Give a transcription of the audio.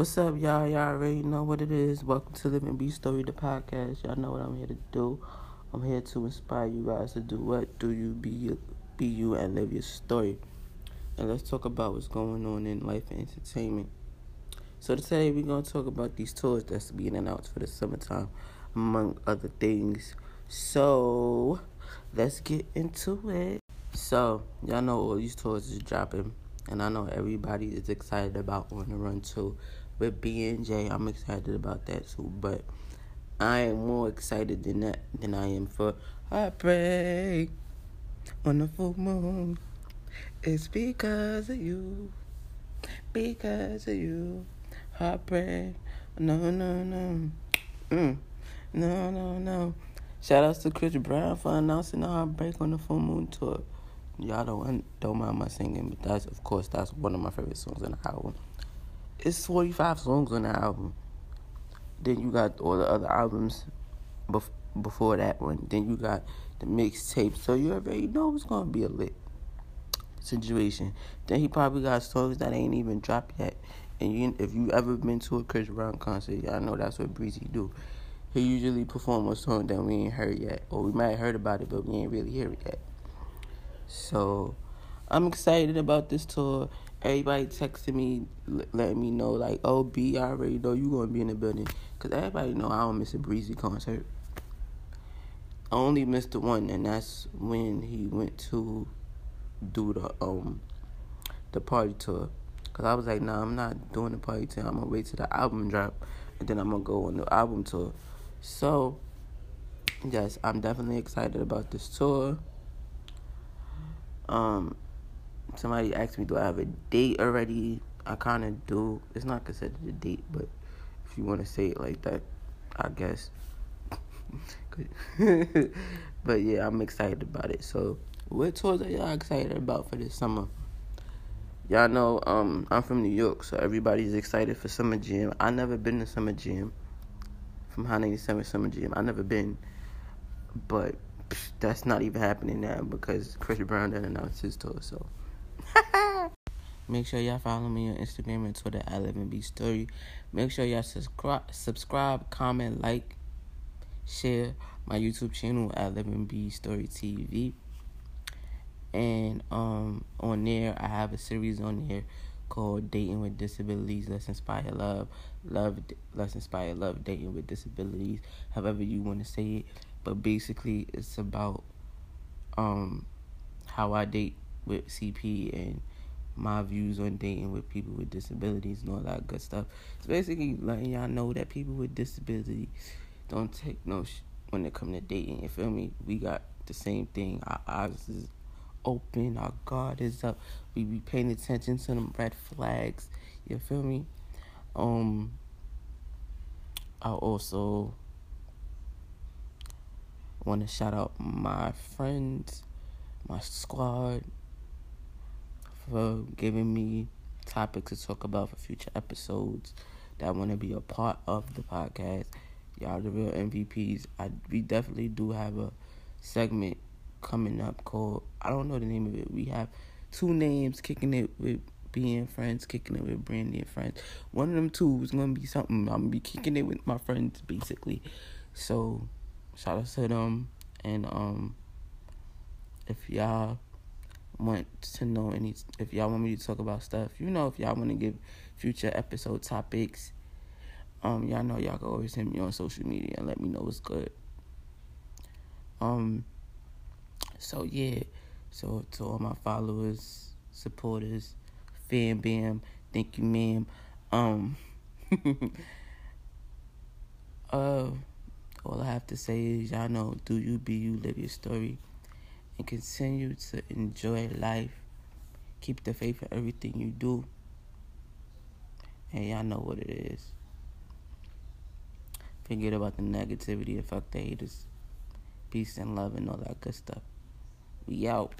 What's up, y'all? Y'all already know what it is. Welcome to Live B Story, the podcast. Y'all know what I'm here to do. I'm here to inspire you guys to do what? Do you be you, be you and live your story. And let's talk about what's going on in life and entertainment. So today we're gonna talk about these tours that's being announced for the summertime, among other things. So let's get into it. So y'all know all these tours is dropping, and I know everybody is excited about On the Run II with BNJ. I'm excited about that too, but I am more excited than that than I am for Heartbreak on the full moon. It's because of you, because of you. Heartbreak, no, no, no, mm. no, no, no. Shout outs to Chris Brown for announcing the Heartbreak on the full moon tour. Y'all don't don't mind my singing, but that's of course that's one of my favorite songs on the album it's 45 songs on the album. Then you got all the other albums bef- before that one. Then you got the mixtape. So you already know it's going to be a lit situation. Then he probably got songs that ain't even dropped yet. And you, if you ever been to a Chris Brown concert, y'all know that's what Breezy do. He usually perform a song that we ain't heard yet. Or we might have heard about it, but we ain't really hear it yet. So I'm excited about this tour everybody texting me, letting me know like, "Oh, B, I already know you gonna be in the building," cause everybody know I don't miss a Breezy concert. I only missed the one, and that's when he went to do the um the party tour. Cause I was like, nah, I'm not doing the party tour. I'm gonna wait till the album drop, and then I'm gonna go on the album tour. So, yes, I'm definitely excited about this tour. Um, somebody asked me, do I have a date already? I kind of do. It's not considered a date, but if you want to say it like that, I guess. but yeah, I'm excited about it. So, what tours are y'all excited about for this summer? Y'all know um, I'm from New York, so everybody's excited for Summer Jam. I never been to Summer Jam. From Hot 97 Summer Jam. I never been. But that's not even happening now because Chris Brown didn't announce his tour, so. Make sure y'all follow me on Instagram and Twitter at Live and Be Story. Make sure y'all subscribe, subscribe, comment, like, share my YouTube channel at Live and Be Story TV. And um, on there, I have a series on there called Dating with Disabilities. Let's inspire love, love. Let's inspire love. Dating with disabilities. However you want to say it, but basically, it's about um how I date with CP and my views on dating with people with disabilities and all that good stuff. It's basically letting y'all know that people with disabilities don't take no sh- when it come to dating. You feel me? We got the same thing. Our eyes is open. Our guard is up. We be paying attention to them red flags. You feel me? Um. I also want to shout out my friends, my squad, for giving me topics to talk about for future episodes that want to be a part of the podcast. Y'all, the real MVPs. I we definitely do have a segment coming up called I don't know the name of it. We have two names kicking it with being friends, kicking it with Brandy and friends. One of them two is gonna be something. I'm gonna be kicking it with my friends basically. So shout out to them and um if y'all want to know any if y'all want me to talk about stuff, you know, if y'all want to give future episode topics, um, y'all know y'all can always hit me on social media and let me know what's good. Um, so yeah, so to all my followers, supporters, fam bam, thank you, ma'am. Um, uh, all I have to say is y'all know, do you be you, live your story and continue to enjoy life. Keep the faith in everything you do. And y'all know what it is. Forget about the negativity, the fuck the haters. Peace and love and all that good stuff. We out.